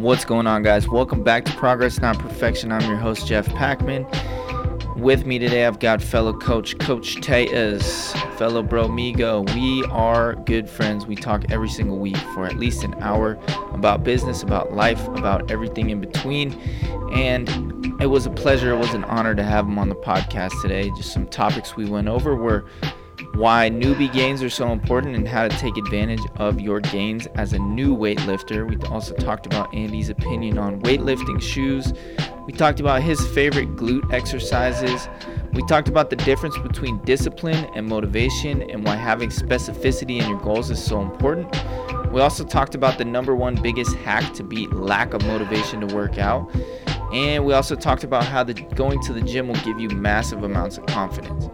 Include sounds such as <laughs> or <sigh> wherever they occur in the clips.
What's going on, guys? Welcome back to Progress Not Perfection. I'm your host, Jeff Packman. With me today, I've got fellow coach, Coach Teas, fellow bro Migo. We are good friends. We talk every single week for at least an hour about business, about life, about everything in between. And it was a pleasure, it was an honor to have him on the podcast today. Just some topics we went over were why newbie gains are so important and how to take advantage of your gains as a new weightlifter. We also talked about Andy's opinion on weightlifting shoes. We talked about his favorite glute exercises. We talked about the difference between discipline and motivation and why having specificity in your goals is so important. We also talked about the number one biggest hack to beat lack of motivation to work out. And we also talked about how the going to the gym will give you massive amounts of confidence.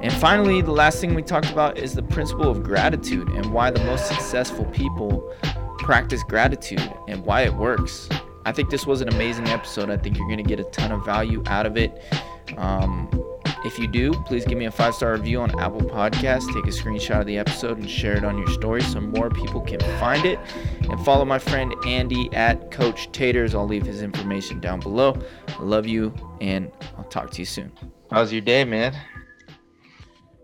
And finally, the last thing we talked about is the principle of gratitude and why the most successful people practice gratitude and why it works. I think this was an amazing episode. I think you're going to get a ton of value out of it. Um, if you do, please give me a five star review on Apple Podcasts. Take a screenshot of the episode and share it on your story so more people can find it. And follow my friend Andy at Coach Taters. I'll leave his information down below. I love you, and I'll talk to you soon. How's your day, man?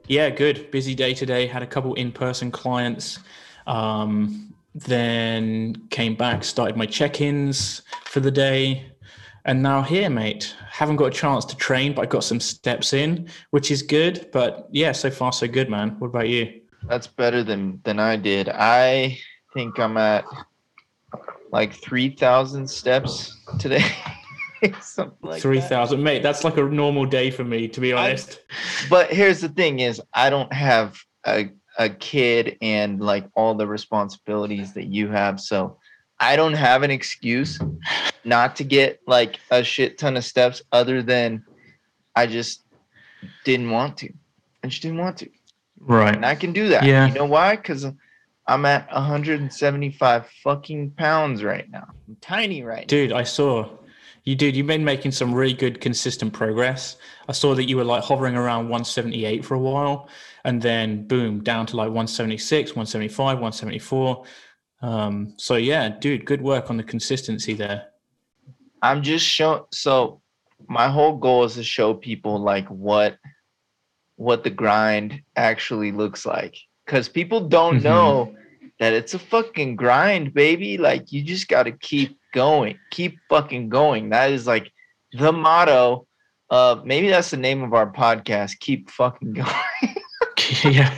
Yeah, good. Busy day today. Had a couple in-person clients. Um, then came back, started my check-ins for the day, and now here, mate. Haven't got a chance to train, but I got some steps in, which is good. But yeah, so far so good, man. What about you? That's better than than I did. I think I'm at like three thousand steps today. <laughs> <laughs> like Three thousand, mate. That's like a normal day for me, to be honest. I, <laughs> but here's the thing: is I don't have a a kid and like all the responsibilities that you have, so I don't have an excuse not to get like a shit ton of steps, other than I just didn't want to. I just didn't want to. Right. And I can do that. Yeah. You know why? Because I'm at 175 fucking pounds right now. I'm tiny right Dude, now. I saw you did. You've been making some really good, consistent progress. I saw that you were like hovering around 178 for a while, and then boom, down to like 176, 175, 174. Um, so yeah, dude, good work on the consistency there. I'm just showing. So my whole goal is to show people like what what the grind actually looks like, because people don't mm-hmm. know that it's a fucking grind, baby. Like you just got to keep going. Keep fucking going. That is like the motto. Uh, maybe that's the name of our podcast. Keep fucking <laughs> going. <laughs> yeah.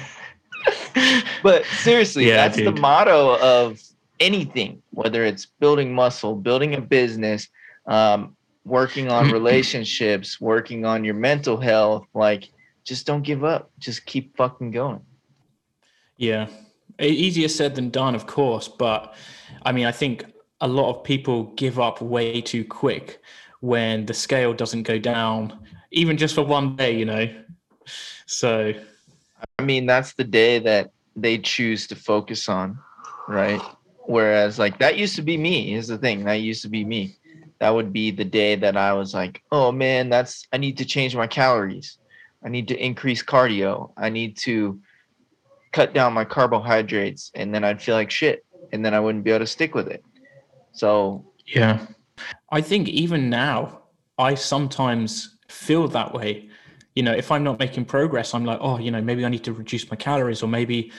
but seriously, yeah, that's dude. the motto of anything, whether it's building muscle, building a business, um, working on <clears throat> relationships, working on your mental health. Like, just don't give up. Just keep fucking going. Yeah. Easier said than done, of course. But I mean, I think a lot of people give up way too quick when the scale doesn't go down, even just for one day, you know. So, I mean, that's the day that they choose to focus on, right? Whereas, like, that used to be me, is the thing. That used to be me. That would be the day that I was like, oh man, that's, I need to change my calories. I need to increase cardio. I need to cut down my carbohydrates. And then I'd feel like shit. And then I wouldn't be able to stick with it. So yeah, I think even now I sometimes feel that way. You know, if I'm not making progress, I'm like, oh, you know, maybe I need to reduce my calories, or maybe,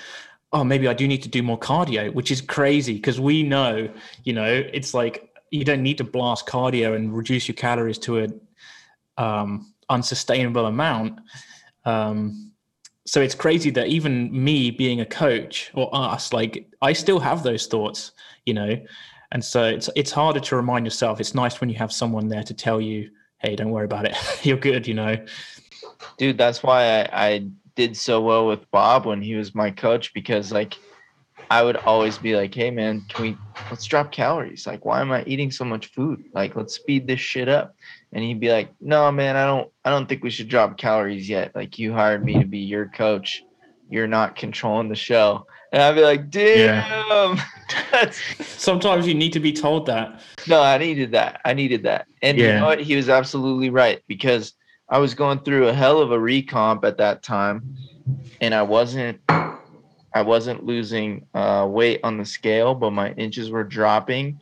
oh, maybe I do need to do more cardio, which is crazy because we know, you know, it's like you don't need to blast cardio and reduce your calories to a um, unsustainable amount. Um, so it's crazy that even me being a coach or us, like I still have those thoughts, you know, and so it's it's harder to remind yourself. It's nice when you have someone there to tell you, "Hey, don't worry about it. <laughs> You're good." You know, dude. That's why I, I did so well with Bob when he was my coach because like I would always be like, "Hey, man, can we let's drop calories? Like, why am I eating so much food? Like, let's speed this shit up." And he'd be like, "No, man, I don't. I don't think we should drop calories yet. Like, you hired me to be your coach. You're not controlling the show." And I'd be like, damn. Yeah. <laughs> Sometimes you need to be told that. No, I needed that. I needed that. And yeah. you know what? He was absolutely right because I was going through a hell of a recomp at that time and I wasn't I wasn't losing uh, weight on the scale, but my inches were dropping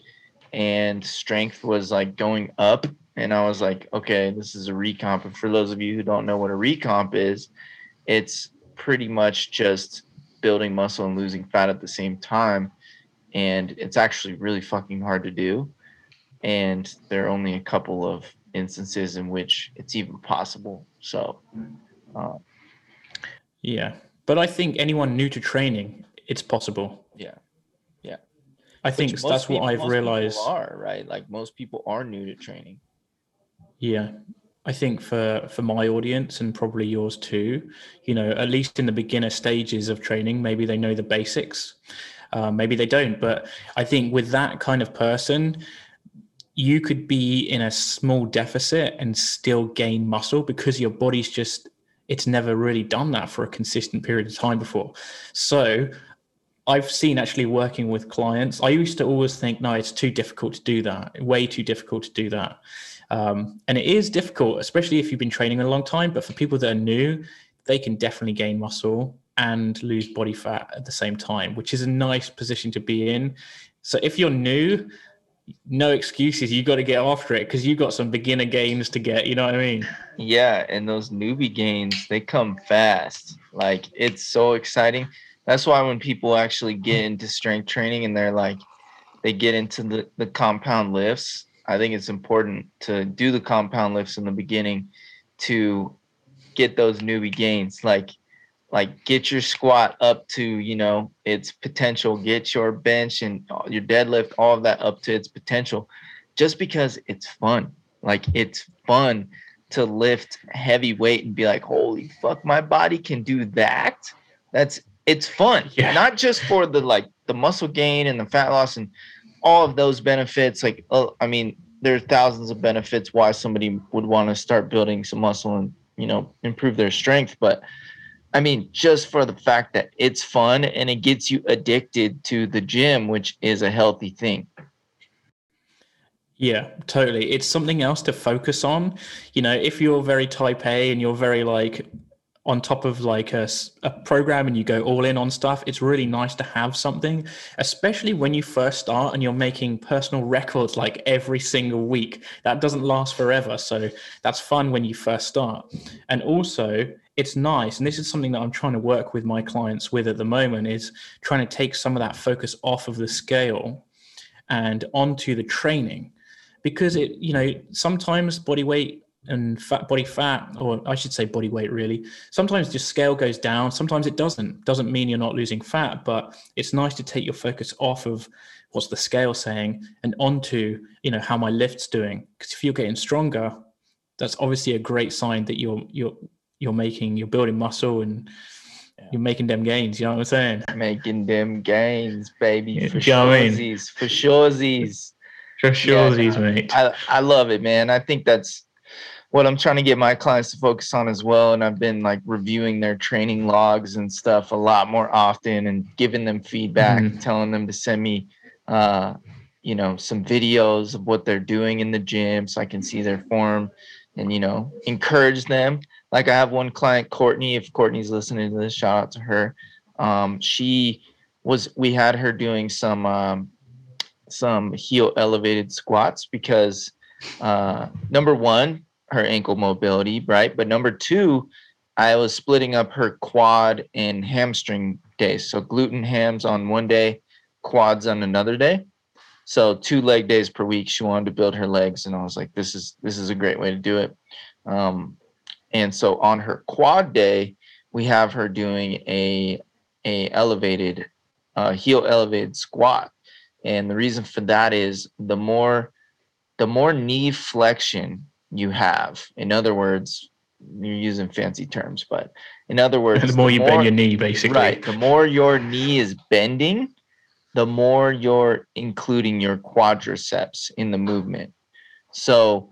and strength was like going up. And I was like, okay, this is a recomp. And for those of you who don't know what a recomp is, it's pretty much just building muscle and losing fat at the same time. And it's actually really fucking hard to do. And there are only a couple of instances in which it's even possible. So, uh, yeah. But I think anyone new to training, it's possible. Yeah. Yeah. I think that's most what I've most realized. Are right? Like most people are new to training. Yeah. I think for for my audience and probably yours too, you know, at least in the beginner stages of training, maybe they know the basics, uh, maybe they don't. But I think with that kind of person, you could be in a small deficit and still gain muscle because your body's just it's never really done that for a consistent period of time before. So I've seen actually working with clients. I used to always think, no, it's too difficult to do that, way too difficult to do that. Um, and it is difficult, especially if you've been training a long time. But for people that are new, they can definitely gain muscle and lose body fat at the same time, which is a nice position to be in. So if you're new, no excuses. You got to get after it because you've got some beginner gains to get. You know what I mean? Yeah, and those newbie gains, they come fast. Like it's so exciting. That's why when people actually get into strength training and they're like they get into the, the compound lifts, I think it's important to do the compound lifts in the beginning to get those newbie gains. Like like get your squat up to, you know, its potential, get your bench and your deadlift, all of that up to its potential just because it's fun. Like it's fun to lift heavy weight and be like, holy fuck, my body can do that. That's it's fun. Yeah. Not just for the like the muscle gain and the fat loss and all of those benefits. Like, oh, I mean, there are thousands of benefits why somebody would want to start building some muscle and you know improve their strength. But I mean, just for the fact that it's fun and it gets you addicted to the gym, which is a healthy thing. Yeah, totally. It's something else to focus on. You know, if you're very type A and you're very like on top of like a program and you go all in on stuff, it's really nice to have something, especially when you first start and you're making personal records like every single week. That doesn't last forever. So that's fun when you first start. And also, it's nice. And this is something that I'm trying to work with my clients with at the moment is trying to take some of that focus off of the scale and onto the training because it you know sometimes body weight and fat body fat or i should say body weight really sometimes just scale goes down sometimes it doesn't doesn't mean you're not losing fat but it's nice to take your focus off of what's the scale saying and onto you know how my lift's doing because if you're getting stronger that's obviously a great sign that you're you're you're making you're building muscle and you're making them gains you know what i'm saying Making them gains, baby. Yeah, For do you know what I mean? surezies. For surezies. for sure, these mate I, I love it, man. I think that's what I'm trying to get my clients to focus on as well. And I've been like reviewing their training logs and stuff a lot more often and giving them feedback, Mhm. telling them to send me, uh, you know, some videos of what they're doing in the gym so I can see their form and, you know, encourage them. Like I have one client, Courtney, if Courtney's listening to this, shout out to her. Um, she was, we had her doing some, um, some heel elevated squats because uh, number one, her ankle mobility, right? But number two, I was splitting up her quad and hamstring days. So gluten hams on one day, quads on another day. So two leg days per week. She wanted to build her legs, and I was like, "This is this is a great way to do it." Um, and so on her quad day, we have her doing a a elevated uh, heel elevated squat and the reason for that is the more the more knee flexion you have in other words you're using fancy terms but in other words the more you bend your knee basically right the more your knee is bending the more you're including your quadriceps in the movement so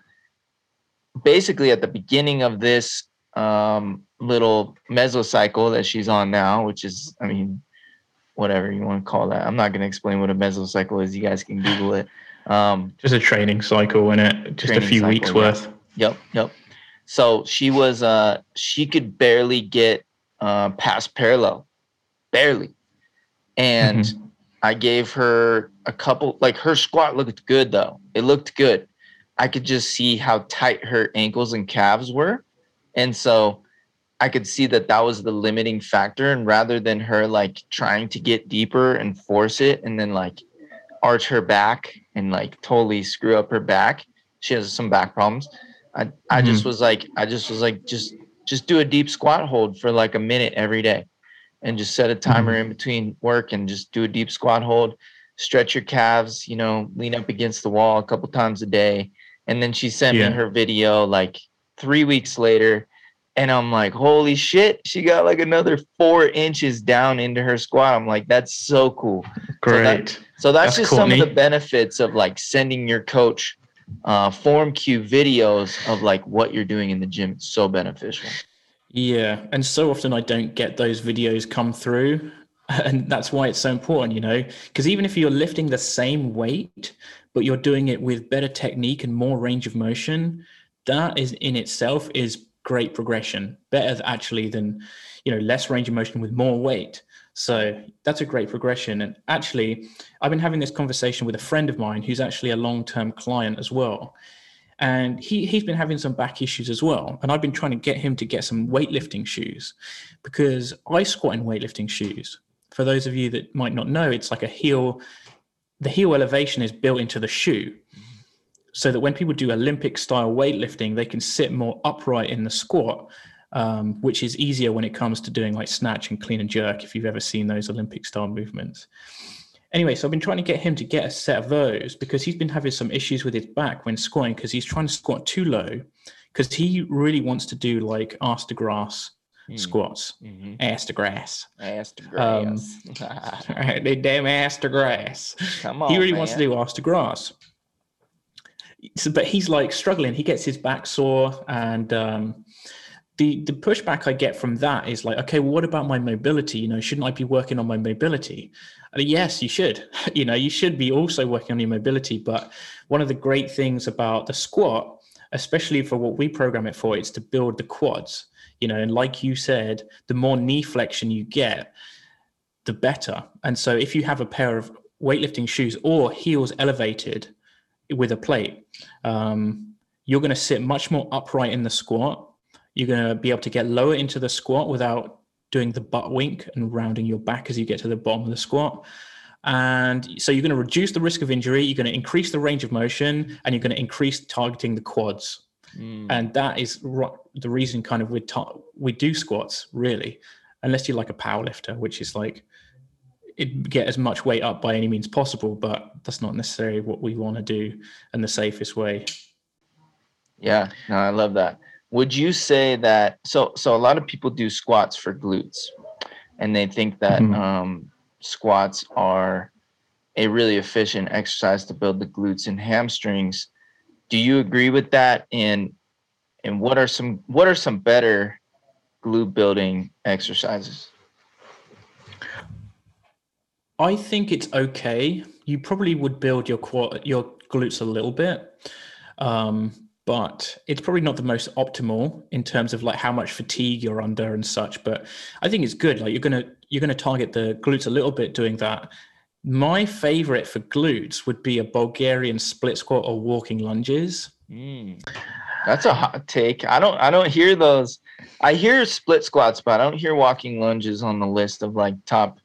basically at the beginning of this um, little mesocycle that she's on now which is i mean whatever you want to call that. I'm not going to explain what a mesocycle is. You guys can Google it. Um, just a training cycle in it just a few cycle, weeks yeah. worth yep, yep. So she was, uh, she could barely get uh, past parallel, barely. And I gave her a couple, like her squat looked good though. It looked good. I could just see how tight her ankles and calves were. And so I could see that that was the limiting factor. And rather than her like trying to get deeper and force it and then like arch her back and like totally screw up her back, she has some back problems. I, I mm-hmm. just was like, I just was like, just, just do a deep squat hold for like a minute every day and just set a timer mm-hmm. in between work and just do a deep squat hold, stretch your calves, you know, lean up against the wall a couple times a day. And then she sent yeah. me her video like three weeks later. And I'm like, holy shit, she got like another four inches down into her squat. I'm like, that's so cool. Great. So, that, so that's, that's, just cool, some of the benefits of like sending your coach uh, form cue videos of like what you're doing in the gym. It's so beneficial. Yeah, and so often I don't get those videos come through, <laughs> and that's why it's so important, you know, because even if you're lifting the same weight, but you're doing it with better technique and more range of motion, that is in itself is great progression, better actually than you know less range of motion with more weight. So that's a great progression. And actually, I've been having this conversation with a friend of mine who's actually a long-term client as well and he he's been having some back issues as well and i've been trying to get him to get some weightlifting shoes because i squat in weightlifting shoes for those of you that might not know it's like a heel the heel elevation is built into the shoe so that when people do olympic style weightlifting they can sit more upright in the squat um, which is easier when it comes to doing like snatch and clean and jerk if you've ever seen those olympic style movements Anyway, so I've been trying to get him to get a set of those because he's been having some issues with his back when squatting because he's trying to squat too low because he really wants to do like ass to grass mm. squats. Mm-hmm. Ass to grass. Ass to grass. Um, <laughs> they damn ass to grass. Come on. He really man. wants to do ass to grass. So, but he's like struggling. He gets his back sore and um, the the pushback I get from that is like, okay, well, what about my mobility? You know, shouldn't I be working on my mobility? And yes, you should. <laughs> You know, you should be also working on your mobility. But one of the great things about the squat, especially for what we program it for, is to build the quads. You know, and like you said, the more knee flexion you get, the better. And so if you have a pair of weightlifting shoes or heels elevated with a plate, um, you're going to sit much more upright in the squat you're going to be able to get lower into the squat without doing the butt wink and rounding your back as you get to the bottom of the squat. And so you're going to reduce the risk of injury, you're going to increase the range of motion, and you're going to increase targeting the quads. Mm. And that is the reason kind of we ta- we do squats really, unless you're like a power lifter, which is like it get as much weight up by any means possible, but that's not necessarily what we want to do and the safest way. Yeah, no, I love that would you say that so so a lot of people do squats for glutes and they think that mm-hmm. um, squats are a really efficient exercise to build the glutes and hamstrings do you agree with that and and what are some what are some better glute building exercises i think it's okay. You probably would build your your glutes a little bit um, but it's probably not the most optimal in terms of like how much fatigue you're under and such but i think it's good. Like you're gonna you're gonna target the glutes a little bit doing that. My favorite for glutes would be a bulgarian split squat or walking lunges. Mm, that's a hot take. I don't i don't hear those. I hear split squats but i don't hear walking lunges on the list of like top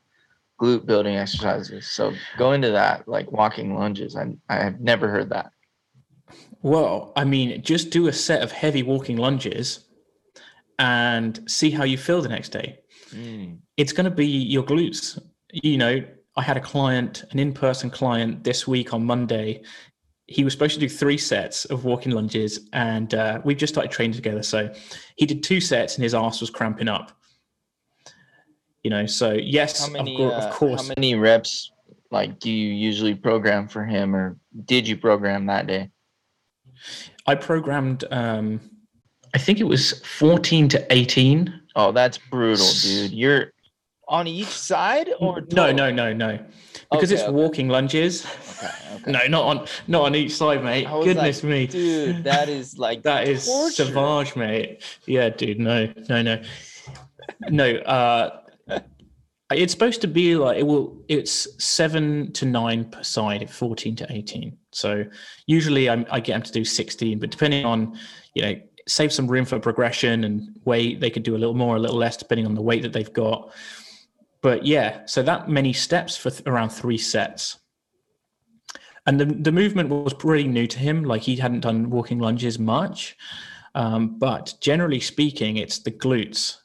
glute building exercises so go into that like walking lunges i i have never heard that well, I mean, just do a set of heavy walking lunges and see how you feel the next day. Mm. It's going to be your glutes. You know, I had a client, an in person client this week on Monday. He was supposed to do three sets of walking lunges, and uh, we've just started training together. So he did two sets, and his ass was cramping up. You know, so yes, many, of, of course. Uh, how many reps, like, do you usually program for him, or did you program that day? I programmed, um, I think it was 14 to 18. Oh, that's brutal, dude. You're on each side or no, no, no, no, because okay, it's okay. walking lunges. Okay, okay. <laughs> No, not on not on each side, mate. Goodness like, me, dude, that is like <laughs> that is torture. savage, mate. Yeah, dude. No, no, no, no. Uh, It's supposed to be like it will. It's seven to nine per side, fourteen to eighteen. So usually I'm, I get them to do sixteen, but depending on you know save some room for progression and weight, they could do a little more, a little less, depending on the weight that they've got. But yeah, so that many steps for th- around three sets. And the, the movement was pretty new to him. Like he hadn't done walking lunges much. Um, but generally speaking, it's the glutes.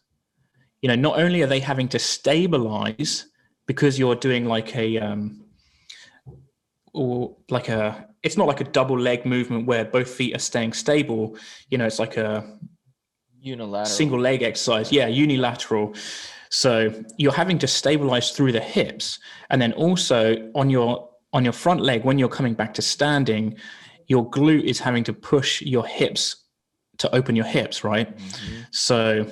You know, not only are they having to stabilize because you're doing like a, um, or like a, it's not like a double leg movement where both feet are staying stable. You know, it's like a unilateral single leg exercise. Yeah, unilateral. So you're having to stabilize through the hips, and then also on your on your front leg when you're coming back to standing, your glute is having to push your hips to open your hips, right? Mm-hmm. So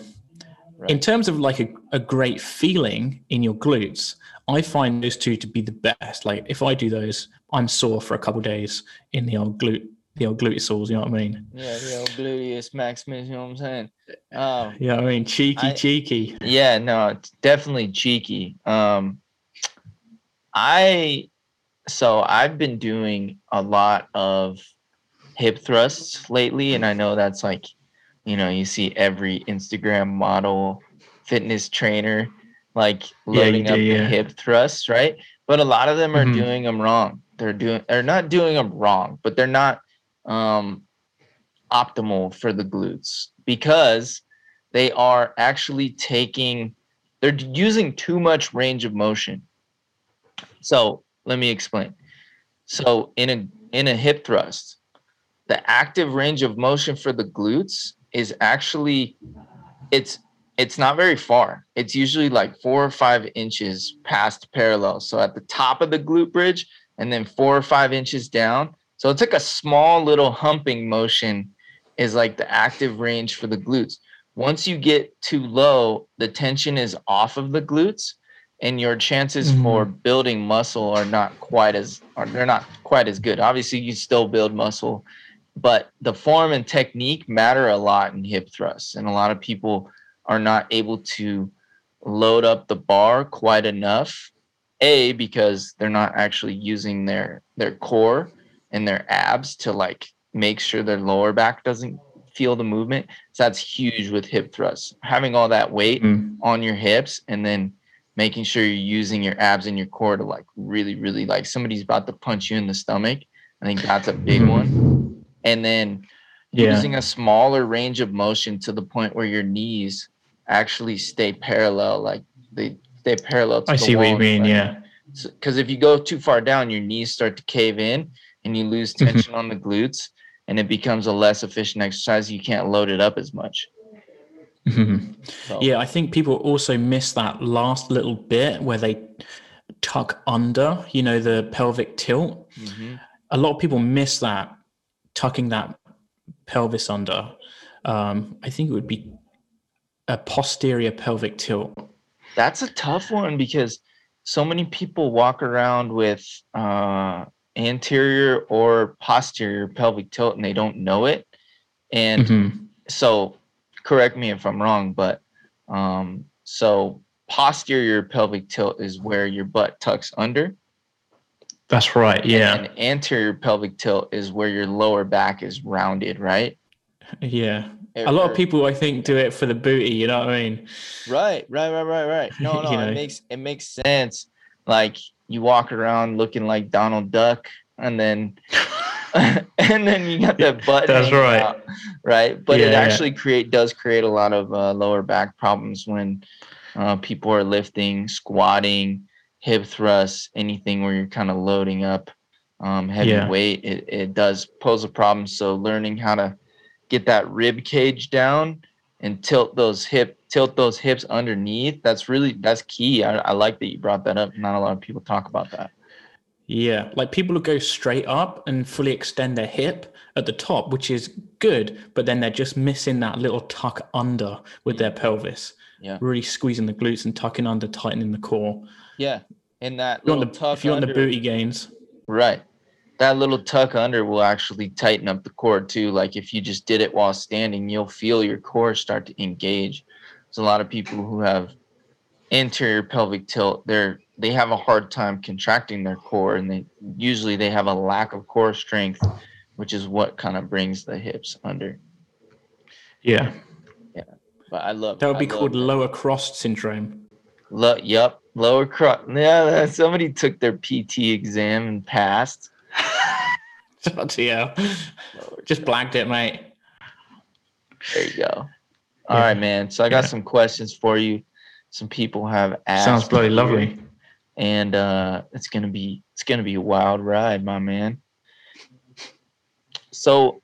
right. in terms of like a, a great feeling in your glutes, I find those two to be the best. Like if I do those, I'm sore for a couple days in the old glute, the old gluteus, you know what I mean? Yeah, the old gluteus maximus, you know what I'm saying? Um, yeah, I mean cheeky, I, cheeky. Yeah, no, it's definitely cheeky. Um, I so I've been doing a lot of hip thrusts lately, and I know that's like, you know, you see every Instagram model, fitness trainer, like loading yeah, do, up yeah. the hip thrusts, right? But a lot of them are mm-hmm. doing them wrong. They're doing, they're not doing them wrong, but they're not um, optimal for the glutes because they are actually taking, they're using too much range of motion. So let me explain. So in a in a hip thrust, the active range of motion for the glutes is actually it's it's not very far. It's usually like four or five inches past parallel. So at the top of the glute bridge and then four or five inches down. So it's like a small little humping motion is like the active range for the glutes. Once you get too low, the tension is off of the glutes and your chances mm-hmm. for building muscle are not quite as are they're not quite as good. Obviously, you still build muscle, but the form and technique matter a lot in hip thrusts, and a lot of people are not able to load up the bar quite enough. A because they're not actually using their their core and their abs to like make sure their lower back doesn't feel the movement. So that's huge with hip thrusts. Having all that weight mm. on your hips and then making sure you're using your abs and your core to like really, really like somebody's about to punch you in the stomach. I think that's a big one. And then yeah. using a smaller range of motion to the point where your knees actually stay parallel, like they stay parallel. I see what you mean. Yeah. Because so, if you go too far down, your knees start to cave in and you lose mm-hmm. tension on the glutes and it becomes a less efficient exercise. You can't load it up as much. Mm-hmm. So. Yeah, I think people also miss that last little bit where they tuck under, you know, the pelvic tilt. Mm-hmm. A lot of people miss that, tucking that pelvis under. Um, I think it would be a posterior pelvic tilt. That's a tough one because so many people walk around with uh, anterior or posterior pelvic tilt and they don't know it. And mm-hmm. so correct me if I'm wrong, but um, so posterior pelvic tilt is where your butt tucks under. That's right. Yeah. And anterior pelvic tilt is where your lower back is rounded, right? Yeah. a lot of people, I think, do it for the booty. You know what I mean? Right, right, right, right, right. No, <laughs> no, it makes it makes sense. Like you walk around looking like Donald Duck, and then <laughs> and then you got that <laughs> butt. That's right. Out, right. But yeah, it actually yeah. create does create a lot of uh, lower back problems when uh, people are lifting, squatting, hip thrusts, anything where you're kind of loading up um, heavy yeah. weight. It it does pose a problem. So learning how to get that rib cage down and tilt those hip tilt those hips underneath that's really that's key I, I like that you brought that up not a lot of people talk about that yeah, like people who go straight up and fully extend their hip at the top, which is good, but then they're just missing that little tuck under with their pelvis. Yeah. Really squeezing the glutes and tucking under, tightening the core. Yeah. in that you little the, tuck if you want the booty gains. Right. That little tuck under will actually tighten up the core too. Like if you just did it while standing, you'll feel your core start to engage. There's a lot of people who have anterior pelvic tilt, they're they have a hard time contracting their core, and they usually they have a lack of core strength, which is what kind of brings the hips under. Yeah. Yeah. But I love that would be I called lower cross syndrome. Lo- yep, lower cross. Yeah, somebody took their PT exam and passed. Shout to you. Just blagged it, mate. There you go. All yeah. right, man. So I got yeah. some questions for you. Some people have asked. Sounds bloody lovely. And uh, it's gonna be it's gonna be a wild ride, my man. So,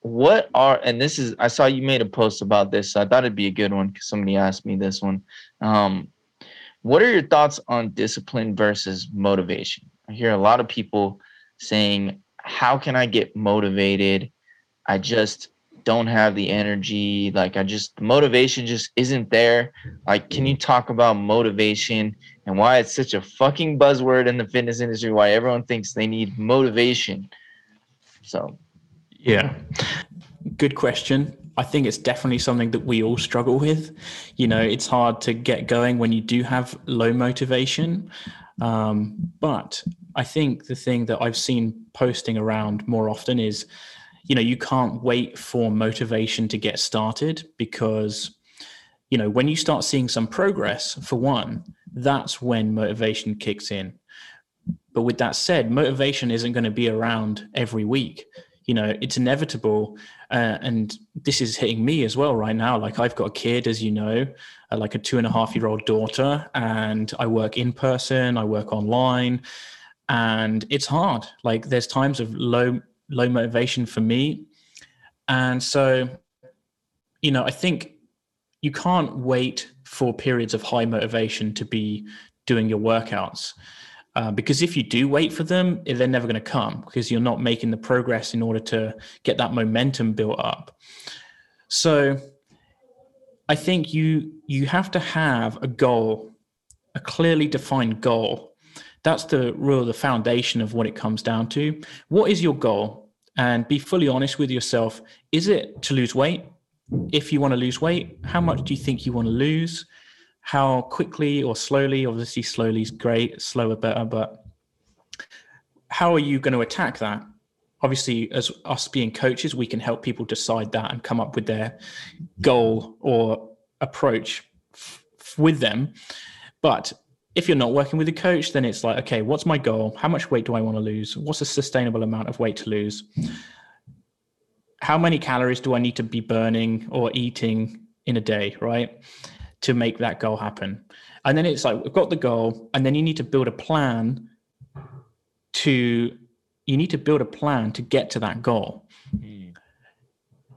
what are and this is I saw you made a post about this. So I thought it'd be a good one because somebody asked me this one. Um, what are your thoughts on discipline versus motivation? I hear a lot of people saying, "How can I get motivated? I just don't have the energy. Like i just motivation just isn't there. Like can you talk about motivation and why it's such a fucking buzzword in the fitness industry why everyone thinks they need motivation? So. Yeah. Good question i think it's definitely something that we all struggle with. You know it's hard to get going when you do have low motivation. Um, but i think the thing that i've seen posting around more often is you know you can't wait for motivation to get started because you know when you start seeing some progress for one that's when motivation kicks in. But with that said motivation isn't going to be around every week. You know it's inevitable uh, and this is hitting me as well right now like i've got a kid as you know uh, like a two and a half year old daughter and i work in person i work online and it's hard like there's times of low low motivation for me. And so, you know, I think you can't wait for periods of high motivation to be doing your workouts. Uh, because if you do wait for them, they're never going to come because you're not making the progress in order to get that momentum built up. So I think you you have to have a goal, a clearly defined goal that's the real the foundation of what it comes down to. What is your goal? And be fully honest with yourself. Is it to lose weight? If you want to lose weight, how much do you think you want to lose? How quickly or slowly? Obviously, slowly is great, slower better, but how are you going to attack that? Obviously, as us being coaches, we can help people decide that and come up with their goal or approach f- with them. But if you're not working with a coach, then it's like, okay, what's my goal? How much weight do I want to lose? What's a sustainable amount of weight to lose? How many calories do I need to be burning or eating in a day, right? To make that goal happen. And then it's like, we've got the goal, and then you need to build a plan to, you need to build a plan to get to that goal. Mm.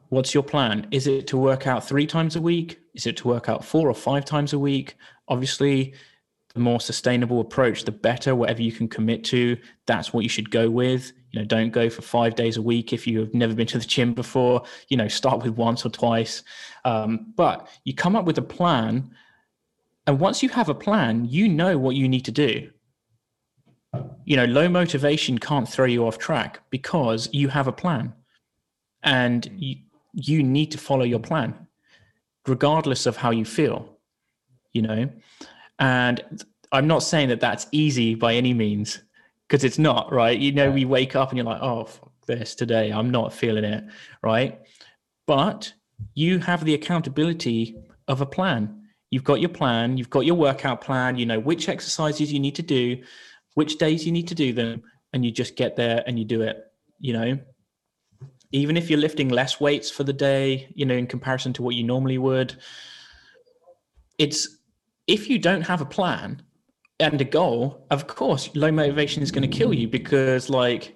What's your plan? Is it to work out three times a week? Is it to work out four or five times a week? Obviously, the more sustainable approach, the better. Whatever you can commit to, that's what you should go with. You know, don't go for five days a week if you have never been to the gym before. You know, start with once or twice. Um, but you come up with a plan, and once you have a plan, you know what you need to do. You know, low motivation can't throw you off track because you have a plan, and you you need to follow your plan, regardless of how you feel. You know. And I'm not saying that that's easy by any means, because it's not, right? You know, we wake up and you're like, oh, fuck this today. I'm not feeling it, right? But you have the accountability of a plan. You've got your plan, you've got your workout plan, you know which exercises you need to do, which days you need to do them, and you just get there and you do it, you know. Even if you're lifting less weights for the day, you know, in comparison to what you normally would, it's if you don't have a plan and a goal, of course, low motivation is going to kill you because, like,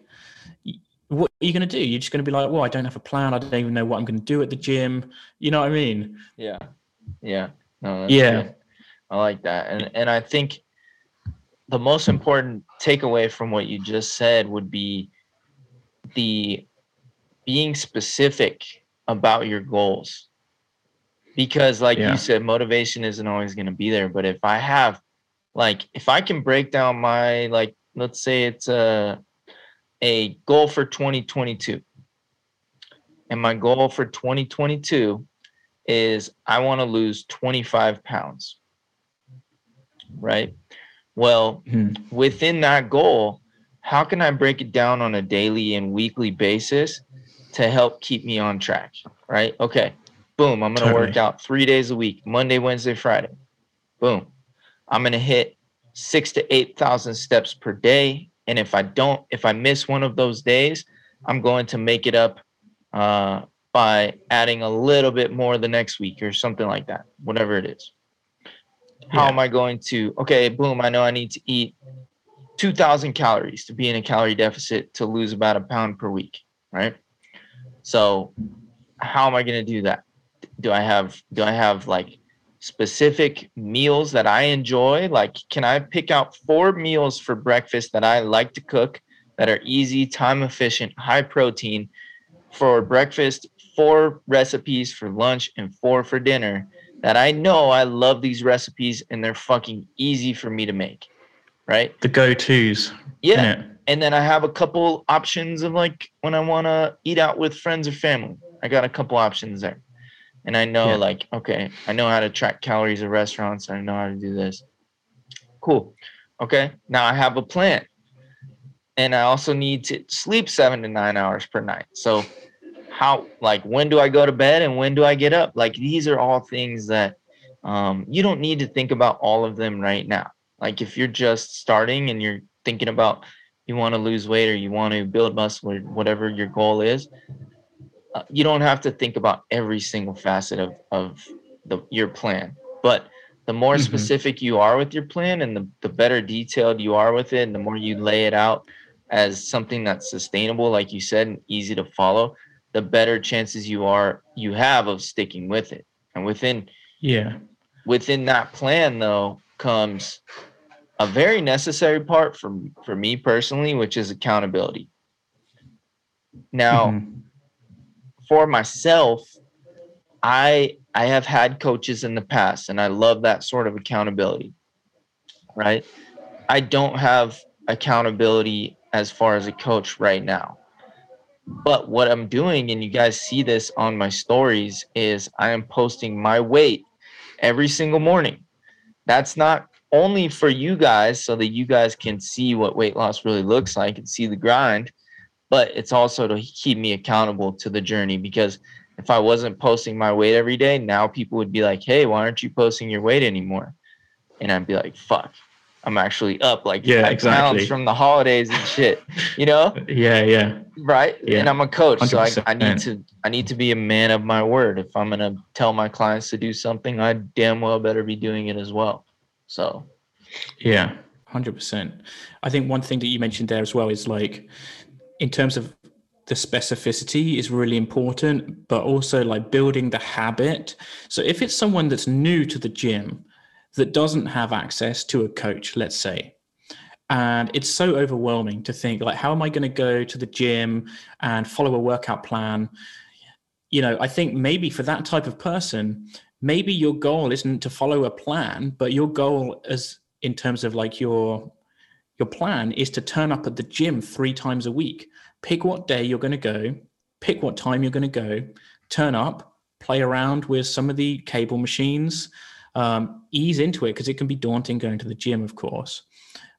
what are you going to do? You're just going to be like, well, I don't have a plan. I don't even know what I'm going to do at the gym. You know what I mean? Yeah. Yeah. No, yeah. Good. I like that. And, and I think the most important takeaway from what you just said would be the being specific about your goals because like yeah. you said motivation isn't always going to be there but if i have like if i can break down my like let's say it's a a goal for 2022 and my goal for 2022 is i want to lose 25 pounds right? Well, mm-hmm. within that goal, how can I break it down on a daily and weekly basis to help keep me on track, right? Okay, boom, I'm gonna totally. work out three days a week, Monday, Wednesday, Friday. Boom, I'm gonna hit six to 8,000 steps per day. And if I don't, if I miss one of those days, I'm going to make it up uh, by adding a little bit more the next week or something like that, whatever it is. How yeah. am I going to, okay, boom, I know I need to eat 2,000 calories to be in a calorie deficit to lose about a pound per week, right? So, how am I going to do that? Do I have, do I have like specific meals that I enjoy? Like, can I pick out four meals for breakfast that I like to cook that are easy, time efficient, high protein for breakfast, four recipes for lunch, and four for dinner that I know I love these recipes and they're fucking easy for me to make? Right? The go tos. Yeah. And then I have a couple options of like when I want to eat out with friends or family. I got a couple options there and I know yeah. like okay, I know how to track calories at restaurants. I know how to do this. Cool. Okay, now I have a plan, and I also need to sleep seven to nine hours per night. So, how like when do I go to bed and when do I get up? Like these are all things that um, you don't need to think about all of them right now. Like if you're just starting and you're thinking about you want to lose weight or you want to build muscle or whatever your goal is, uh, you don't have to think about every single facet of of the your plan but the more mm-hmm. specific you are with your plan and the, the better detailed you are with it and the more you lay it out as something that's sustainable like you said and easy to follow the better chances you are you have of sticking with it. And within yeah. within that plan though comes a very necessary part for for me personally which is accountability. Now mm-hmm for myself, I I have had coaches in the past and I love that sort of accountability. Right? I don't have accountability as far as a coach right now. But what I'm doing, and you guys see this on my stories, is I am posting my weight every single morning. That's not only for you guys so that you guys can see what weight loss really looks like and see the grind, but it's also to keep me accountable to the journey because if I wasn't posting my weight every day, now people would be like, "Hey, why aren't you posting your weight anymore?" And I'd be like, "Fuck, I'm actually up like yeah, exactly. pounds from the holidays and shit." You know? <laughs> yeah, yeah. Right. Yeah. And I'm a coach, 100%. so I, I need to I need to be a man of my word. If I'm gonna tell my clients to do something, I damn well better be doing it as well. So. Yeah, hundred percent. I think one thing that you mentioned there as well is like in terms of the specificity is really important, but also like building the habit. So if it's someone that's new to the gym that doesn't have access to a coach, let's say, and it's so overwhelming to think like, how am I going to go to the gym and follow a workout plan? You know, I think maybe for that type of person, maybe your goal isn't to follow a plan, but your goal as in terms of like your your plan is to turn up at the gym three times a week. Pick what day you're going to go, pick what time you're going to go, turn up, play around with some of the cable machines, um, ease into it because it can be daunting going to the gym, of course.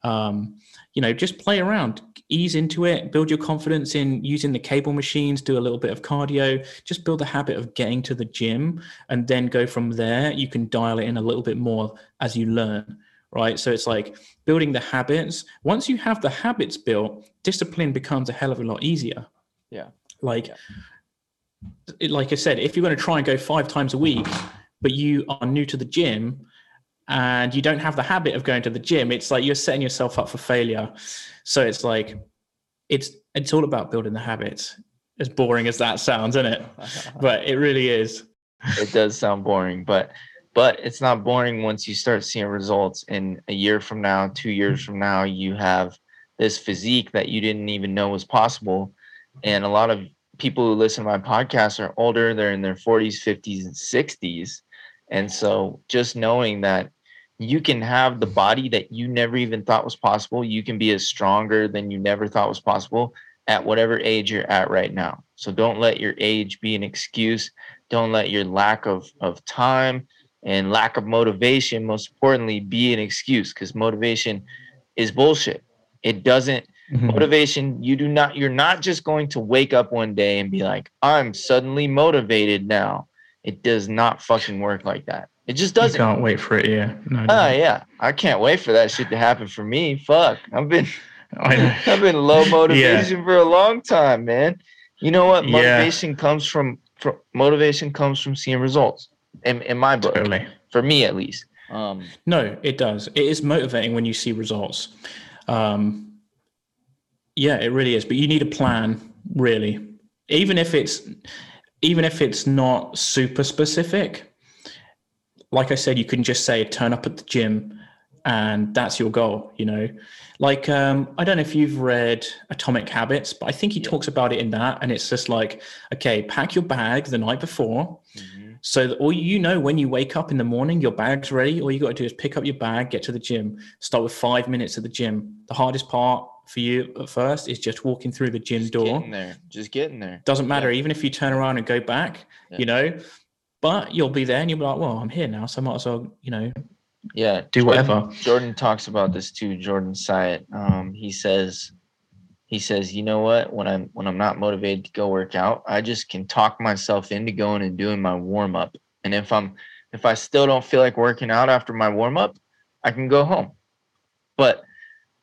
Um, you know, just play around, ease into it, build your confidence in using the cable machines, do a little bit of cardio, just build a habit of getting to the gym, and then go from there. You can dial it in a little bit more as you learn right? So it's like building the habits. Once you have the habits built, discipline becomes a hell of a lot easier. Yeah. Like, it, like I said, if you're going to try and go five times a week, but you are new to the gym and you don't have the habit of going to the gym, it's like you're setting yourself up for failure. So it's like, it's it's all about building the habits. As boring as that sounds, isn't it? <laughs> but it really is. It does sound boring, but but it's not boring once you start seeing results in a year from now two years from now you have this physique that you didn't even know was possible. And a lot of people who listen to my podcast are older they're in their 40s 50s and 60s and so just knowing that you can have the body that you never even thought was possible you can be as stronger than you never thought was possible at whatever age you're at right now. So don't let your age be an excuse. Don't let your lack of of time and lack of motivation, most importantly, be an excuse because motivation is bullshit. It doesn't Mhm. motivation you do not you're not just going to wake up one day and be like i'm suddenly motivated now it does not fucking work like that it just doesn't You can't wait for it. Yeah. No. oh no. yeah i can't wait for that shit to happen for me fuck i've been <laughs> i've been low <laughs> motivation for a long time man you know what Yeah. motivation comes from, from motivation comes from seeing results in, in my book Totally. for me at least um No, it does. It is motivating when you see results. Um, yeah, it really is. But you need a plan, really. Even if it's even if it's not super specific. Like I said, you can just say turn up at the gym, and that's your goal. You know, like um, I don't know if you've read Atomic Habits, but I think he talks about it in that, and it's just like, okay, pack your bag the night before. So that all you know when you wake up in the morning, your bag's ready. All you got to do is pick up your bag, get to the gym, start with five minutes at the gym. The hardest part for you at first is just walking through the gym just door. getting there just getting there Doesn't matter, even if you turn around and go back, Yeah. you know. But you'll be there and you'll be like, well, I'm here now, so I might as well, you know, yeah do Jordan- whatever. Jordan talks about this too. Jordan Syatt. Um, he says, he says, you know what? When I'm when I'm not motivated to go work out, I just can talk myself into going and doing my warm up. And if I'm if I still don't feel like working out after my warm up, I can go home. But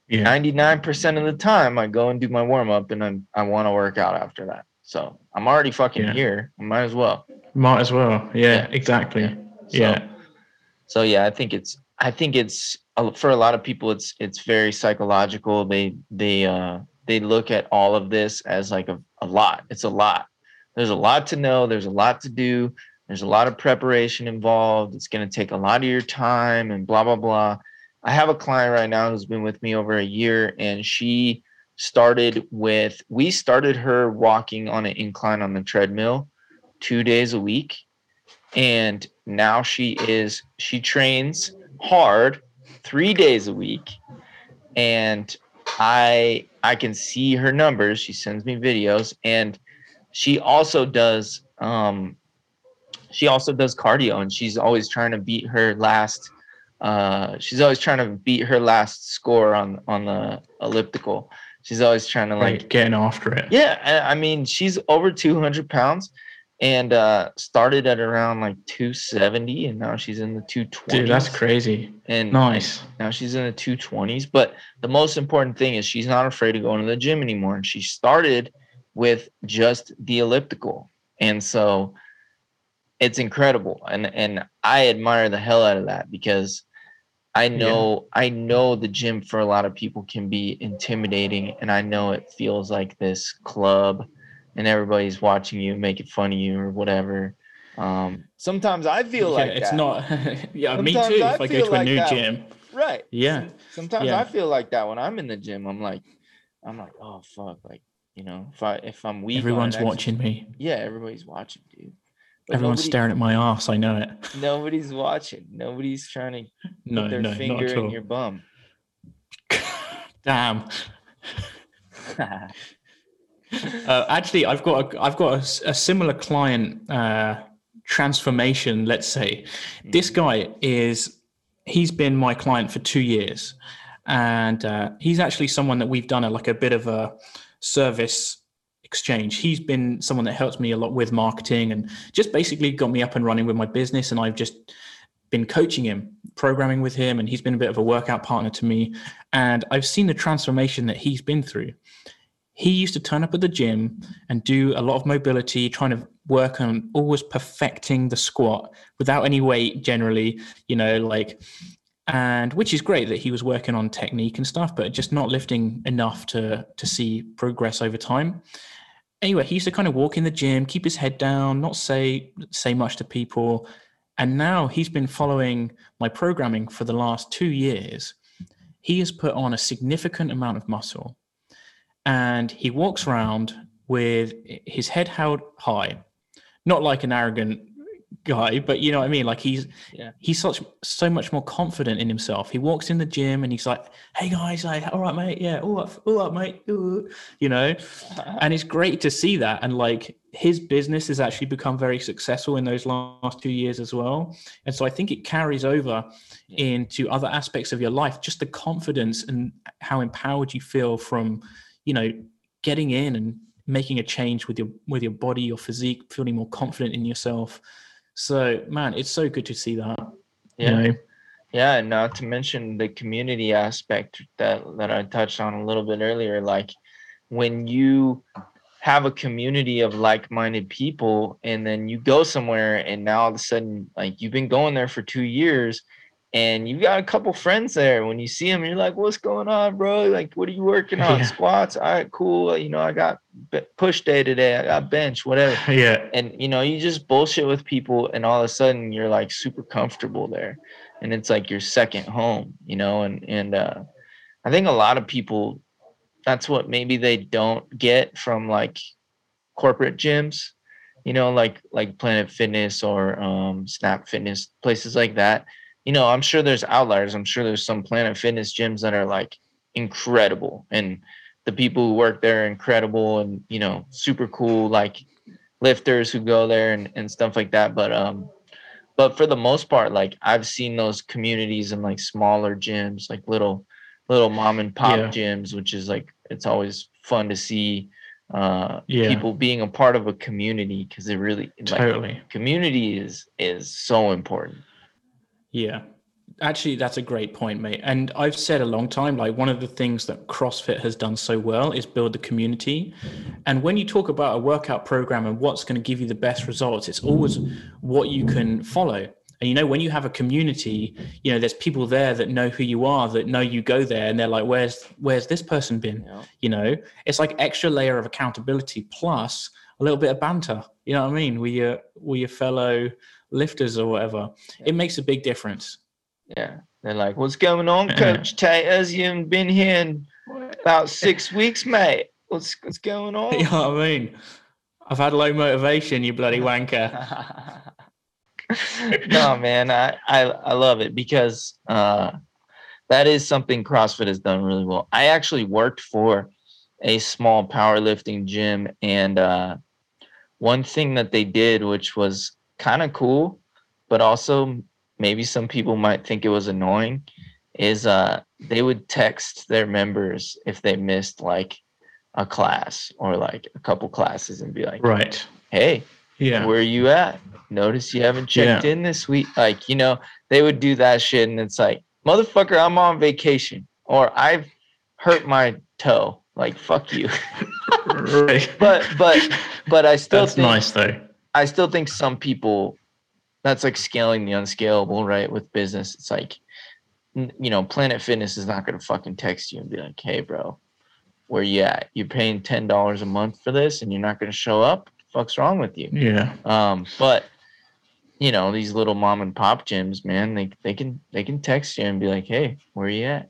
Yeah. 99% of the time, I go and do my warm up, and I'm I want to work out after that. So I'm already fucking Yeah. here. I might as well. Might as well. Yeah, Yeah. exactly. So- Yeah. so yeah i think it's i think it's for a lot of people it's it's very psychological they they uh they look at all of this as like a, a lot. It's a lot. There's a lot to know. There's a lot to do. There's a lot of preparation involved. It's going to take a lot of your time and blah blah blah. I have a client right now who's been with me over a year and she started with we started her walking on an incline on the treadmill two days a week and now she is she trains hard three days a week and i i can see her numbers she sends me videos and she also does um she also does cardio and she's always trying to beat her last uh she's always trying to beat her last score on on the elliptical she's always trying to like Like getting after it. yeah, I I mean, she's over 200 pounds and uh started at around like 270 and now she's in the 220s. Dude, that's crazy. And Nice. now she's in the 220s, but the most important thing is she's not afraid of going to the gym anymore and she started with just the elliptical. And so it's incredible and and I admire the hell out of that because I know I know the gym for a lot of people can be intimidating and I know it feels like this club and everybody's watching you making fun of you or whatever. Um sometimes I feel yeah, like it's that. not. <laughs> yeah, me too. I if I go feel to a like new that. gym, right. yeah, Sometimes Yeah. I feel like that when I'm in the gym. I'm like, I'm like, oh fuck, like you know, if I if I'm weak, everyone's exercise- watching me. Yeah, everybody's watching, dude. But Everyone's nobody- staring at my ass. I know it. Nobody's watching. Nobody's trying to No, put their no, not finger in all. your bum. <laughs> Damn. <laughs> Uh, actually, I've got a, I've got a a, similar client uh, transformation. Let's say this Mm. guy is he's been my client for two years, and uh, he's actually someone that we've done a, like a bit of a service exchange. He's been someone that helps me a lot with marketing and just basically got me up and running with my business, and I've just been coaching him, programming with him, and he's been a bit of a workout partner to me. And I've seen the transformation that he's been through he used to turn up at the gym and do a lot of mobility, trying to work on always perfecting the squat without any weight generally, you know, like, and which is great that he was working on technique and stuff, but just not lifting enough to to see progress over time. Anyway, he used to kind of walk in the gym, keep his head down, not say say much to people. And now he's been following my programming for the last two years. He has put on a significant amount of muscle and he walks around with his head held high, not like an arrogant guy, but you know what I mean. Like he's Yeah. he's such so much more confident in himself. He walks in the gym and he's like, "Hey guys, like, all right, mate, yeah, all up, all up, mate," ooh," you know. <laughs> And it's great to see that, and like his business has actually become very successful in those last two years as well. And so I think it carries over into other aspects of your life, just the confidence and how empowered you feel from, you know, getting in and making a change with your with your body, your physique, feeling more confident in yourself. So man, it's so good to see that. Yeah. You know? Yeah, and not to mention the community aspect that that I touched on a little bit earlier. Like when you have a community of like-minded people and then you go somewhere and now all of a sudden like you've been going there for two years and you've got a couple friends there. When you see them you're like what's going on bro? Like what are you working on? <laughs> Yeah. squats? All right cool. You know i got push day today. I got bench whatever. <laughs> Yeah. And you know you just bullshit with people and all of a sudden you're like super comfortable there. And it's like your second home you know and and uh i think a lot of people that's what maybe they don't get from like corporate gyms you know like like planet fitness or um snap fitness places like that you know i'm sure there's outliers i'm sure there's some planet fitness gyms that are like incredible and the people who work there are incredible and you know super cool like lifters who go there and, and stuff like that but um but for the most part like i've seen those communities in like smaller gyms like little little mom and pop yeah. gyms, which is like it's always fun to see uh yeah. people being a part of a community because it really totally like, community is is so important. Yeah. Actually, that's a great point, mate. And I've said a long time, like one of the things that CrossFit has done so well is build the community. And when you talk about a workout program and what's going to give you the best results, it's always what you can follow. And you know, when you have a community, you know, there's people there that know who you are, that know you go there, and they're like, "Where's where's this person been?" Yeah. You know, it's like extra layer of accountability plus a little bit of banter. You know what I mean? With your with your fellow lifters or whatever, yeah. it makes a big difference. Yeah, they're like, "What's going on, <laughs> Coach Taiters? You haven't been here in about six <laughs> weeks, mate. What's what's going <laughs> on?" You know what I mean? I've had low motivation, you bloody wanker. no, man, I, I I love it because uh, that is something CrossFit has done really well. I actually worked for a small powerlifting gym, and uh, one thing that they did, which was kind of cool, but also maybe some people might think it was annoying, is uh, they would text their members if they missed like a class or like a couple classes and be like, right, hey, yeah, where are you at? notice you haven't checked yeah. in this week. Like, you know, they would do that shit. And it's like, motherfucker, I'm on vacation or I've hurt my toe. Like, fuck you. <laughs> right. But, but, but I <laughs> still That's think, nice though. I still think some people, that's like scaling the unscalable, right? With business. It's like, you know, Planet Fitness is not going to fucking text you and be like, hey, bro, where you at? You're paying $10 a month for this and you're not going to show up? fuck's wrong with you? Yeah. Um, but you know, these little mom and pop gyms, man, they they can they can text you and be like, "Hey, where are you at?"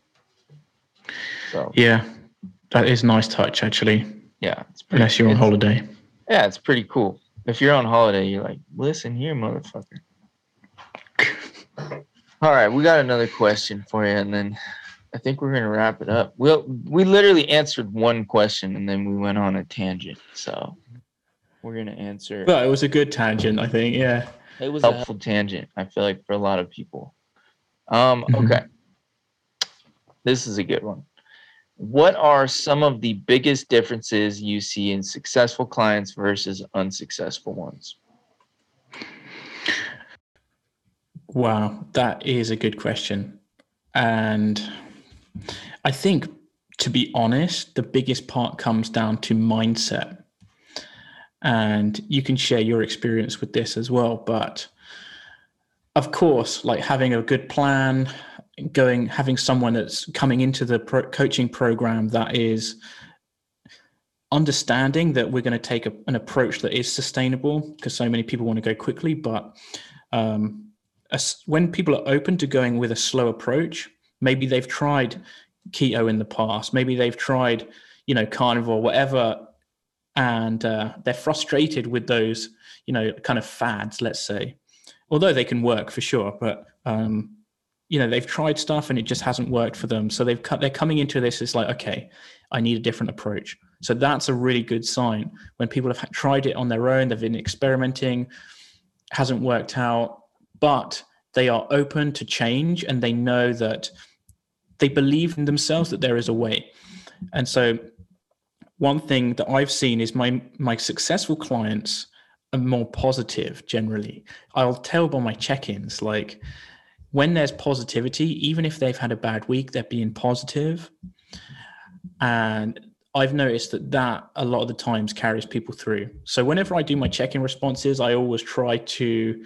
So yeah, that is nice touch, actually. Yeah, pretty, unless you're on holiday. Yeah, it's pretty cool. If you're on holiday, you're like, "Listen here, motherfucker." All right, we got another question for you, and then I think we're gonna wrap it up. We we'll, we literally answered one question, and then we went on a tangent. So we're gonna answer. Well, it was a good tangent, I think. Yeah. It was helpful a tangent. I feel like for a lot of people. Um. Mm-hmm. Okay. This is a good one. What are some of the biggest differences you see in successful clients versus unsuccessful ones? Wow, that is a good question. And I think, to be honest, the biggest part comes down to mindset and you can share your experience with this as well but of course like having a good plan going having someone that's coming into the pro- coaching program that is understanding that we're going to take a, an approach that is sustainable because so many people want to go quickly but um, when people are open to going with a slow approach maybe they've tried keto in the past maybe they've tried you know carnivore whatever and uh, they're frustrated with those you know kind of fads let's say. Although they can work for sure but um, you know they've tried stuff and it just hasn't worked for them so they've cut they're coming into this it's like okay i need a different approach So that's a really good sign when people have tried it on their own, they've been experimenting, hasn't worked out, but they are open to change and they know that they believe in themselves that there is a way. And so one thing that I've seen is my my successful clients are more positive generally. I'll tell by my check-ins like when there's positivity, even if they've had a bad week, they're being positive. And I've noticed that that a lot of the times carries people through. So whenever I do my check-in responses, I always try to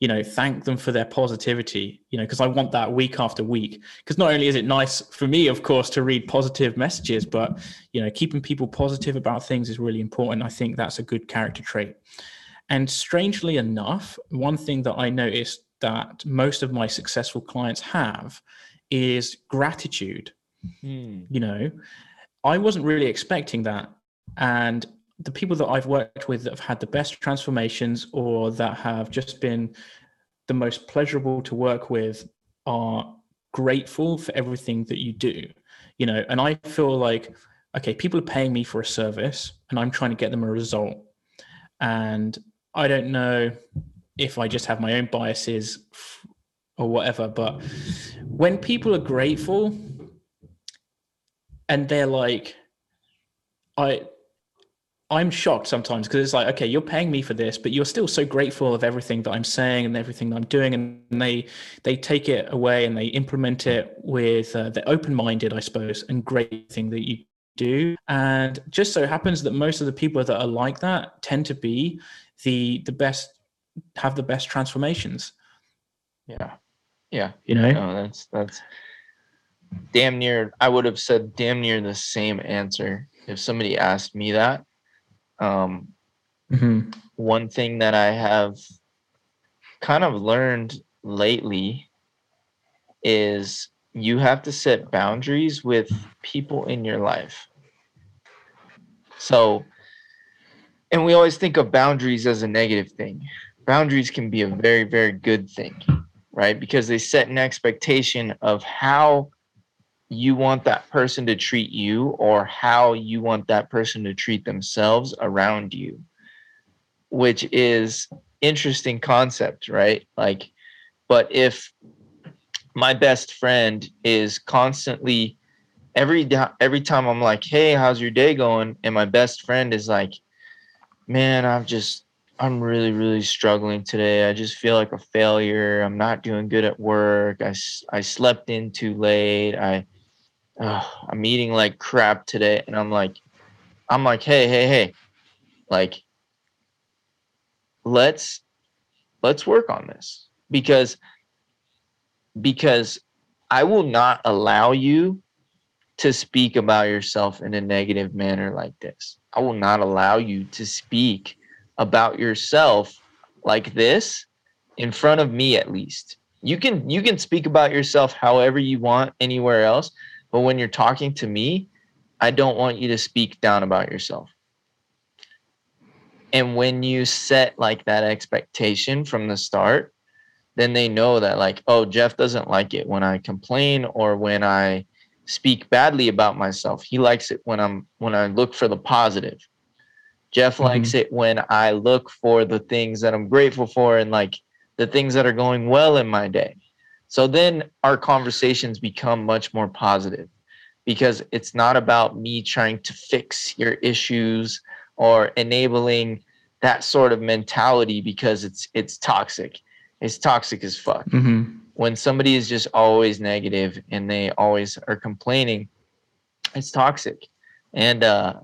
you know thank them for their positivity you know because i want that week after week because not only is it nice for me of course to read positive messages but you know keeping people positive about things is really important i think that's a good character trait and strangely enough one thing that i noticed that most of my successful clients have is gratitude hmm. you know i wasn't really expecting that and the people that I've worked with that have had the best transformations or that have just been the most pleasurable to work with are grateful for everything that you do. You know, and I feel like, okay, people are paying me for a service and I'm trying to get them a result. And I don't know if I just have my own biases or whatever, but when people are grateful and they're like, I I'm shocked sometimes because it's like, okay, you're paying me for this, but you're still so grateful of everything that I'm saying and everything that I'm doing, and they they take it away and they implement it with uh, open-minded, I suppose, and great thing that you do. And just so happens that most of the people that are like that tend to be the the best, have the best transformations. Yeah, yeah, you know, no, that's that's damn near. I would have said damn near the same answer if somebody asked me that um, mm-hmm. One thing that I have kind of learned lately is you have to set boundaries with people in your life. So, and we always think of boundaries as a negative thing. Boundaries can be a very, very good thing, right? Because they set an expectation of how you want that person to treat you or how you want that person to treat themselves around you which is interesting concept right like but if my best friend is constantly every every time i'm like hey how's your day going and my best friend is like man i'm just i'm really really struggling today i just feel like a failure i'm not doing good at work i, I slept in too late i oh, I'm eating like crap today. And I'm like, I'm like, hey, hey, hey, like, let's let's work on this because because I will not allow you to speak about yourself in a negative manner like this. I will not allow you to speak about yourself like this in front of me at least. You can you can speak about yourself however you want anywhere else, but when you're talking to me, I don't want you to speak down about yourself. And when you set like that expectation from the start, then they know that like, oh, Jeff doesn't like it when I complain or when I speak badly about myself. He likes it when I'm when I look for the positive. Jeff mm-hmm. likes it when I look for the things that I'm grateful for and like the things that are going well in my day. So then our conversations become much more positive because it's not about me trying to fix your issues or enabling that sort of mentality because it's it's toxic. It's toxic as fuck. Mm-hmm. When somebody is just always negative and they always are complaining, it's toxic. And uh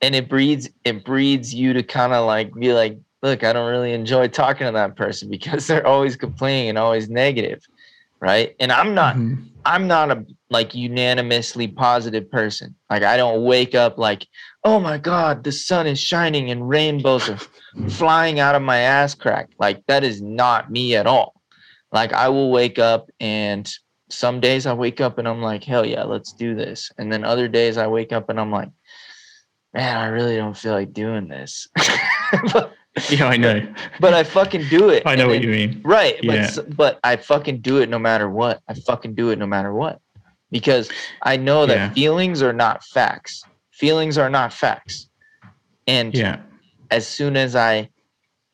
and it breeds it breeds you to kind of like be like look, I don't really enjoy talking to that person <laughs> because they're always complaining and always negative, right? And I'm not mm-hmm. I'm not a like unanimously positive person. Like I don't wake up like, "Oh my god, the sun is shining and rainbows are <laughs> flying out of my ass crack." Like that is not me at all. Like I will wake up and some days I wake up and I'm like, "Hell yeah, let's do this." And then other days I wake up and I'm like, "Man, I really don't feel like doing this." <laughs> but, yeah, I know. But I fucking do it. I know what you mean. Right. Yeah. But, but I fucking do it no matter what. I fucking do it no matter what. Because I know that yeah. feelings are not facts. feelings are not facts. And Yeah. as soon as I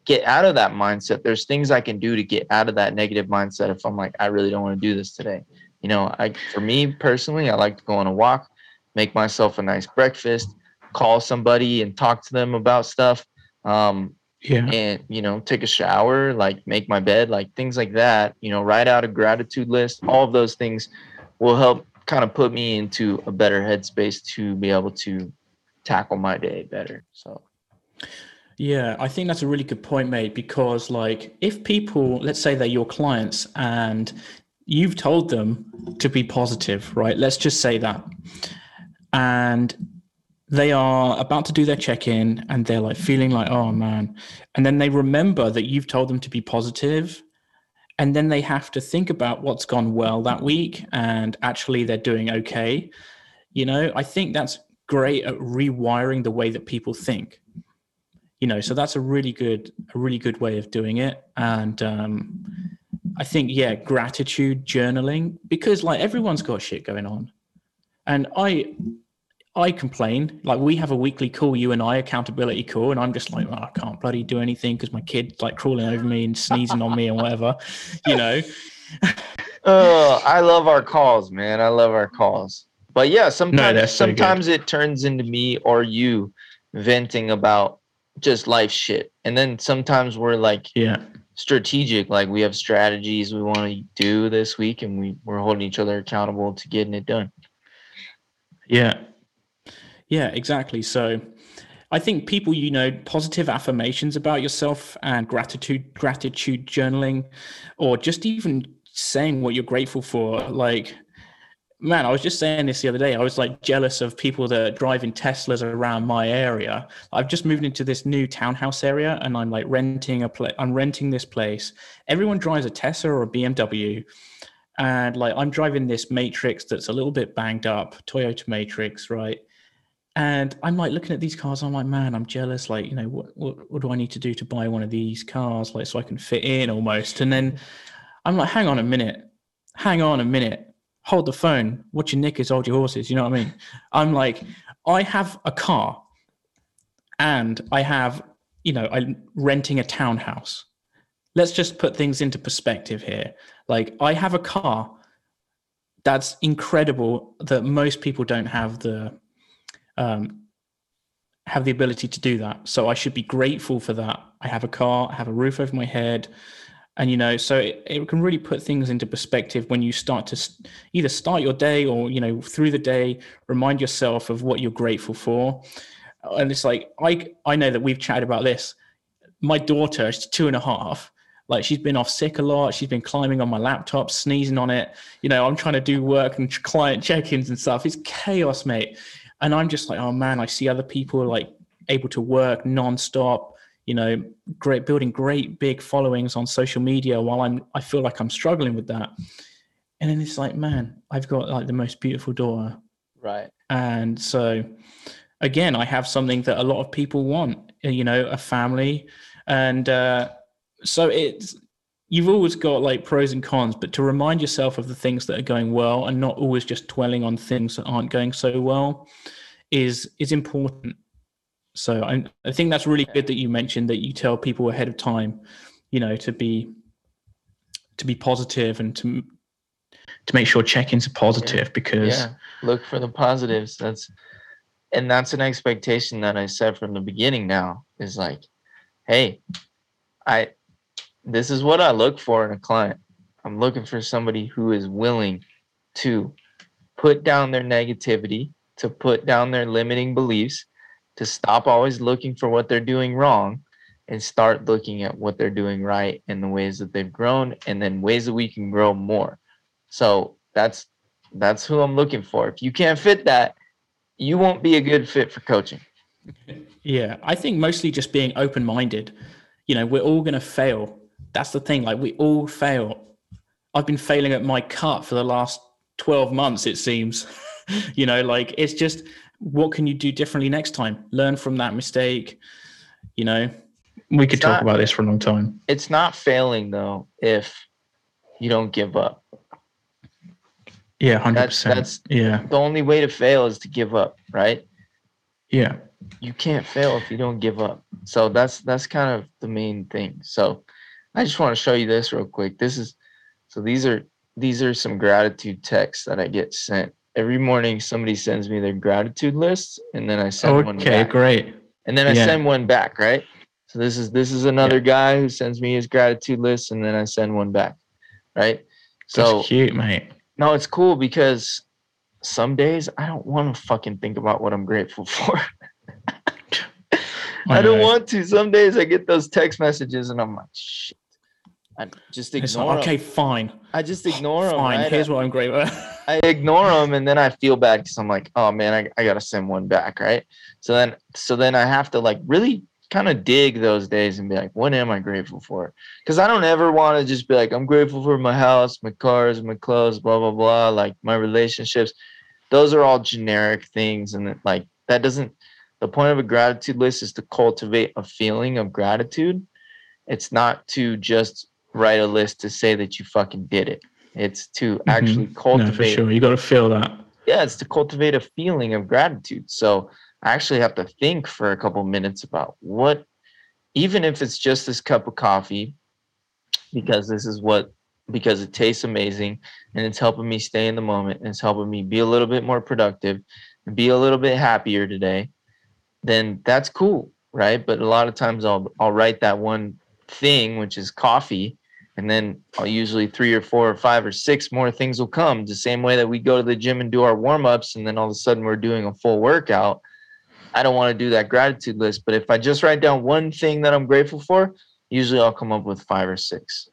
get out of that mindset, there's things I can do to get out of that negative mindset if I'm like, I really don't want to do this today. You know, I for me personally, I like to go on a walk, make myself a nice breakfast, call somebody and talk to them about stuff. Um, Yeah. and you know take a shower like make my bed like things like that you know write out a gratitude list all of those things will help kind of put me into a better headspace to be able to tackle my day better so Yeah, I think that's a really good point, mate. Because, like, if people, let's say they're your clients and you've told them to be positive, right? Let's just say that. And they are about to do their check in and they're like feeling like, oh man. And then they remember that you've told them to be positive, And then they have to think about what's gone well that week and actually they're doing okay. You know, I think that's great at rewiring the way that people think you know so that's a really good a really good way of doing it and um i think yeah gratitude journaling because like everyone's got shit going on and i i complain like we have a weekly call you and i accountability call and i'm just like oh, i can't bloody do anything because my kid's like crawling over me and sneezing on me and whatever <laughs> you know <laughs> Oh, I love our calls, man. I love our calls. But yeah, sometimes so good. sometimes it turns into me or you venting about just life shit. And then sometimes we're like yeah strategic, like we have strategies we want to do this week and we, we're holding each other accountable to getting it done. Yeah. Yeah, exactly. So I think people, you know, positive affirmations about yourself and gratitude, gratitude journaling, or just even saying what you're grateful for. Like, man, I was just saying this the other day. I was like jealous of people that are driving Teslas around my area. I've just moved into this new townhouse area and I'm like renting a place. I'm renting this place. Everyone drives a Tesla or a BMW and like I'm driving this Matrix that's a little bit banged up, Toyota Matrix, right? And I'm like looking at these cars. I'm like, man, I'm jealous. Like, you know, what, what what do I need to do to buy one of these cars, like, so I can fit in almost? And then I'm like, hang on a minute, hang on a minute, hold the phone. What your knickers, hold your horses. You know what I mean? I'm like, I have a car, and I have, you know, I'm renting a townhouse. Let's just put things into perspective here. Like, I have a car that's incredible that most people don't have the um, have the ability to do that. So I should be grateful for that. I have a car, I have a roof over my head, and you know, so it, it can really put things into perspective when you start to either start your day or you know through the day, remind yourself of what you're grateful for. And it's like I I know that we've chatted about this. My daughter, she's two and a half. Like she's been off sick a lot. She's been climbing on my laptop, sneezing on it. You know, I'm trying to do work and client check-ins and stuff. It's chaos, mate and I'm just like, oh man, I see other people like able to work nonstop, you know, great building great big followings on social media while I'm I feel like I'm struggling with that. And then it's like, man, I've got like the most beautiful daughter. Right. And so again, I have something that a lot of people want, you know, a family. And uh so it's you've always got like pros and cons, but to remind yourself of the things that are going well and not always just dwelling on things that aren't going so well is is important. So I, I think that's really good that you mentioned that you tell people ahead of time, you know, to be to be positive and to to make sure check-ins are positive because Yeah. Look for the positives. That's and that's an expectation that I set from the beginning now is like, hey, I this is what I look for in a client. I'm looking for somebody who is willing to put down their negativity, to put down their limiting beliefs, to stop always looking for what they're doing wrong and start looking at what they're doing right and the ways that they've grown and then ways that we can grow more. So that's that's who I'm looking for. If you can't fit that, you won't be a good fit for coaching. Yeah, I think mostly just being open minded. You know, we're all going to fail. That's the thing. Like, we all fail. I've been failing at my cut for the last 12 months, it seems. <laughs> you know, like, it's just what can you do differently next time? Learn from that mistake. You know, we could It's talk not- about this for a long time. It's not failing though if you don't give up. Yeah, 100%. That's- that's- yeah. The only way to fail is to give up, right? Yeah. You can't fail if you don't give up. So that's that's kind of the main thing. So I just want to show you this real quick. This is so these are these are some gratitude texts that I get sent every morning. Somebody sends me their gratitude list, and then I send okay, one. Okay, great. And then I yeah. send one back. Right. So this is this is another yeah. guy who sends me his gratitude list, and then I send one back. Right. So That's cute, mate. No, it's cool because some days I don't want to fucking think about what I'm grateful <laughs> for. I don't want to. Some days I get those text messages and I'm like, shit. I just ignore like, Okay, fine. I just ignore them. Fine. Right? Here's what I'm grateful. <laughs> I ignore them and then I feel bad because I'm like, oh man, I, I gotta send one back, right? So then, so then I have to like really kind of dig those days and be like, what am I grateful for? Because I don't ever want to just be like, I'm grateful for my house, my cars, my clothes, blah blah blah, like my relationships. Those are all generic things, and like that doesn't the point of a gratitude list is to cultivate a feeling of gratitude. It's not to just write a list to say that you fucking did it. It's to mm-hmm. actually cultivate. No, for sure. You got to feel that. Yeah, it's to cultivate a feeling of gratitude. So I actually have to think for a couple minutes about what, even if it's just this cup of coffee, because this is what, because it tastes amazing and it's helping me stay in the moment and it's helping me be a little bit more productive and be a little bit happier today then that's cool, right? But a lot of times I'll I'll write that one thing, which is coffee, and then I'll usually three or four or five or six more things will come. The same way that we go to the gym and do our warm ups, and then all of a sudden we're doing a full workout. I don't want to do that gratitude list, but if I just write down one thing that I'm grateful for, usually I'll come up with five or six.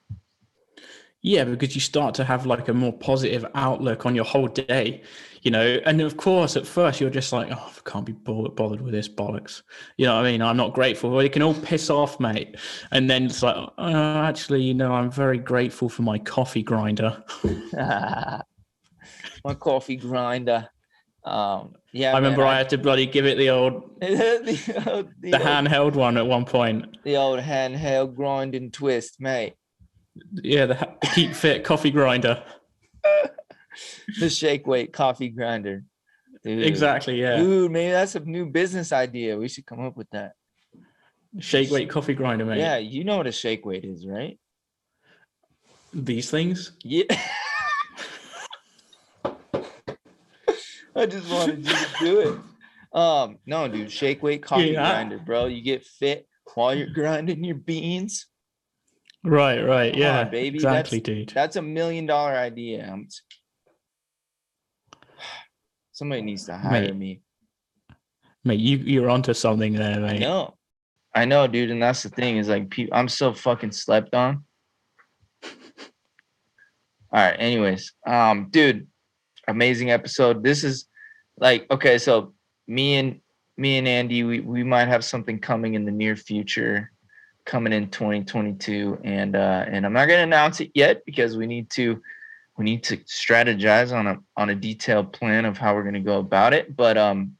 Yeah, because you start to have like a more positive outlook on your whole day, you know. And of course, at first you're just like, oh, I can't be bothered with this bollocks. You know what I mean? I'm not grateful. Well, you can all piss off, mate. And then it's like, oh, actually, you know, I'm very grateful for my coffee grinder. <laughs> my coffee grinder. Um, yeah, I remember I, I, had to bloody give it the old, <laughs> the, old, the, the old, handheld one at one point. The old handheld grind and twist, mate. Yeah, the, the keep fit coffee grinder. <laughs> the shake weight coffee grinder. Dude. Exactly. Yeah. Dude, maybe that's a new business idea. We should come up with that. Shake weight coffee grinder, mate. Yeah, you know what a shake weight is, right? These things. Yeah. <laughs> I just wanted you to do it. Um, no, dude, shake weight coffee yeah. grinder, bro. You get fit while you're grinding your beans. Right, right, Come yeah, on, baby. Exactly, that's, dude. That's a million dollar idea. Somebody needs to hire mate, me. Mate, you you're onto something there, mate. I know, I know, dude. And that's the thing is like, people, I'm so fucking slept on. <laughs> All right. Anyways, um, dude, amazing episode. This is like okay, so me and me and Andy, we we might have something coming in the near future coming in 2022 and uh and I'm not going to announce it yet because we need to we need to strategize on a on a detailed plan of how we're going to go about it but um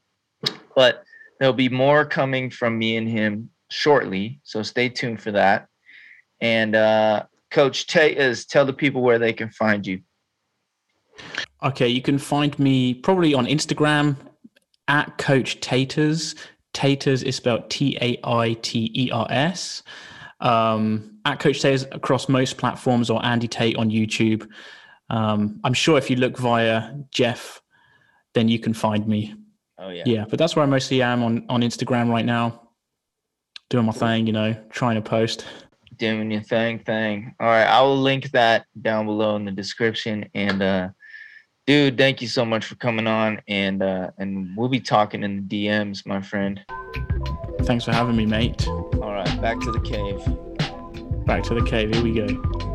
but there'll be more coming from me and him shortly so stay tuned for that and uh coach Tay is tell the people where they can find you okay you can find me probably on Instagram at coach taiters Taiters is spelled T A I T E R S. Um, at Coach Taiters across most platforms or Andy Tate on YouTube. Um, I'm sure if you look via Jeff, then you can find me. Oh yeah. Yeah, but that's where I mostly am on on Instagram right now, doing my thing. You know, trying to post. Doing your thing, thing. All right, I will link that down below in the description, and uh, dude thank you so much for coming on and uh and we'll be talking in the dms my friend thanks for having me mate all right back to the cave back to the cave here we go